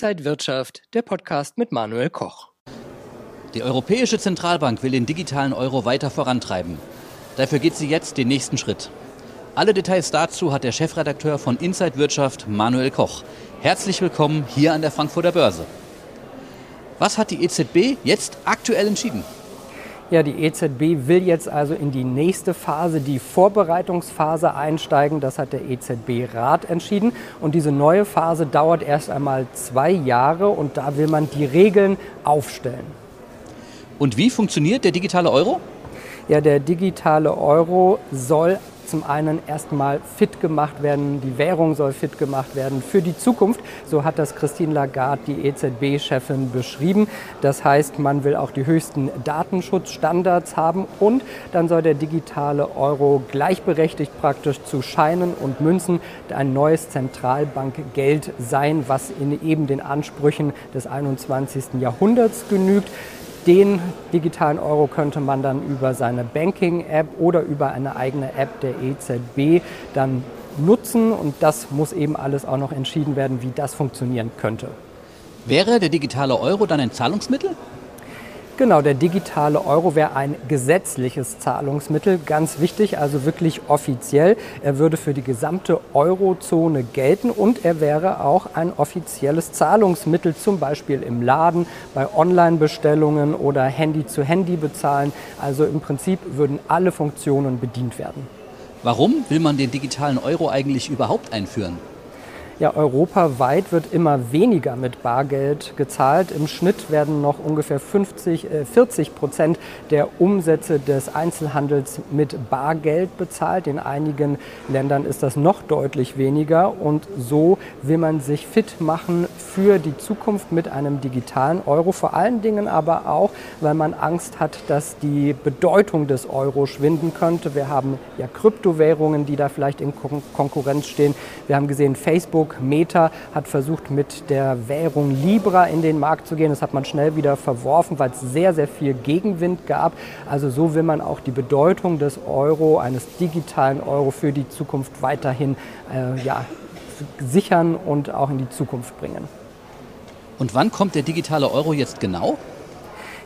Inside Wirtschaft, der Podcast mit Manuel Koch. Die Europäische Zentralbank will den digitalen Euro weiter vorantreiben. Dafür geht sie jetzt den nächsten Schritt. Alle Details dazu hat der Chefredakteur von Inside Wirtschaft, Manuel Koch. Herzlich willkommen hier an der Frankfurter Börse. Was hat die EZB jetzt aktuell entschieden? Ja, die EZB will jetzt also in die nächste Phase, die Vorbereitungsphase einsteigen. Das hat der EZB-Rat entschieden. Und diese neue Phase dauert erst einmal zwei Jahre und da will man die Regeln aufstellen. Und wie funktioniert der digitale Euro? Ja, der digitale Euro soll zum einen erstmal fit gemacht werden, die Währung soll fit gemacht werden für die Zukunft. So hat das Christine Lagarde, die EZB-Chefin, beschrieben. Das heißt, man will auch die höchsten Datenschutzstandards haben und dann soll der digitale Euro gleichberechtigt praktisch zu Scheinen und Münzen ein neues Zentralbankgeld sein, was in eben den Ansprüchen des 21. Jahrhunderts genügt. Den digitalen Euro könnte man dann über seine Banking-App oder über eine eigene App der EZB dann nutzen und das muss eben alles auch noch entschieden werden, wie das funktionieren könnte. Wäre der digitale Euro dann ein Zahlungsmittel? Genau, der digitale Euro wäre ein gesetzliches Zahlungsmittel, ganz wichtig, also wirklich offiziell. Er würde für die gesamte Eurozone gelten und er wäre auch ein offizielles Zahlungsmittel, zum Beispiel im Laden, bei Online-Bestellungen oder Handy-zu-Handy bezahlen. Also im Prinzip würden alle Funktionen bedient werden. Warum will man den digitalen Euro eigentlich überhaupt einführen? Ja, europaweit wird immer weniger mit Bargeld gezahlt. Im Schnitt werden noch ungefähr 50, äh, 40 Prozent der Umsätze des Einzelhandels mit Bargeld bezahlt. In einigen Ländern ist das noch deutlich weniger. Und so will man sich fit machen für die Zukunft mit einem digitalen Euro. Vor allen Dingen aber auch, weil man Angst hat, dass die Bedeutung des Euro schwinden könnte. Wir haben ja Kryptowährungen, die da vielleicht in Kon Konkurrenz stehen. Wir haben gesehen, Facebook Facebook Meta hat versucht, mit der Währung Libra in den Markt zu gehen. Das hat man schnell wieder verworfen, weil es sehr, sehr viel Gegenwind gab. Also so will man auch die Bedeutung des Euro, eines digitalen Euro für die Zukunft weiterhin äh, ja, sichern und auch in die Zukunft bringen. Und wann kommt der digitale Euro jetzt genau?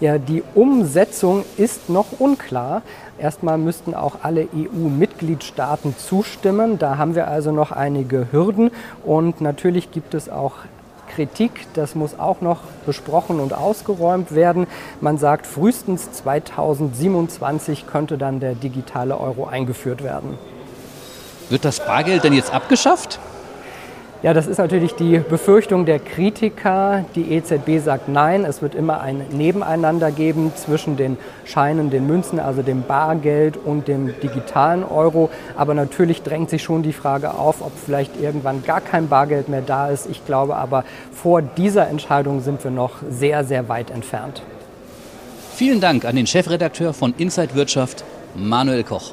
Ja, die Umsetzung ist noch unklar. Erstmal müssten auch alle EU-Mitgliedstaaten zustimmen. Da haben wir also noch einige Hürden. Und natürlich gibt es auch Kritik, das muss auch noch besprochen und ausgeräumt werden. Man sagt, frühestens 2027 könnte dann der digitale Euro eingeführt werden. Wird das Bargeld denn jetzt abgeschafft? Ja, das ist natürlich die Befürchtung der Kritiker. Die EZB sagt nein, es wird immer ein Nebeneinander geben zwischen den Scheinen, den Münzen, also dem Bargeld und dem digitalen Euro. Aber natürlich drängt sich schon die Frage auf, ob vielleicht irgendwann gar kein Bargeld mehr da ist. Ich glaube aber, vor dieser Entscheidung sind wir noch sehr, sehr weit entfernt. Vielen Dank an den Chefredakteur von Inside Wirtschaft, Manuel Koch.